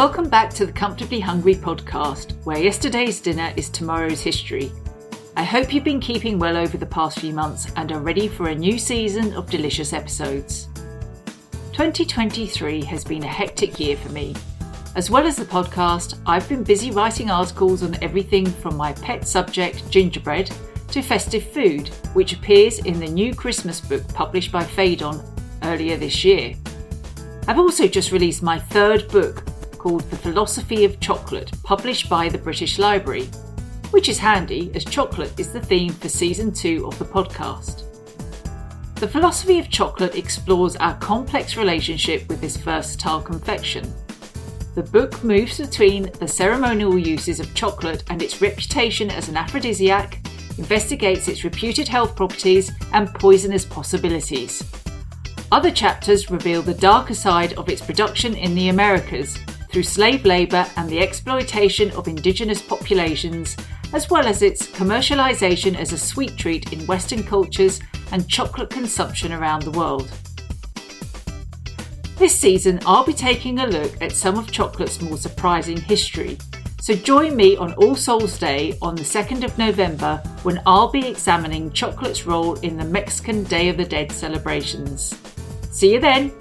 Welcome back to the Comfortably Hungry podcast, where yesterday's dinner is tomorrow's history. I hope you've been keeping well over the past few months and are ready for a new season of delicious episodes. 2023 has been a hectic year for me. As well as the podcast, I've been busy writing articles on everything from my pet subject, gingerbread, to festive food, which appears in the new Christmas book published by Phaidon earlier this year. I've also just released my third book, called The Philosophy of Chocolate, published by the British Library, which is handy as chocolate is the theme for season two of the podcast. The Philosophy of Chocolate explores our complex relationship with this versatile confection. The book moves between the ceremonial uses of chocolate and its reputation as an aphrodisiac, investigates its reputed health properties and poisonous possibilities. Other chapters reveal the darker side of its production in the Americas, through slave labour and the exploitation of indigenous populations, as well as its commercialisation as a sweet treat in Western cultures and chocolate consumption around the world. This season, I'll be taking a look at some of chocolate's more surprising history. So join me on All Souls Day on the 2nd of November when I'll be examining chocolate's role in the Mexican Day of the Dead celebrations. See you then!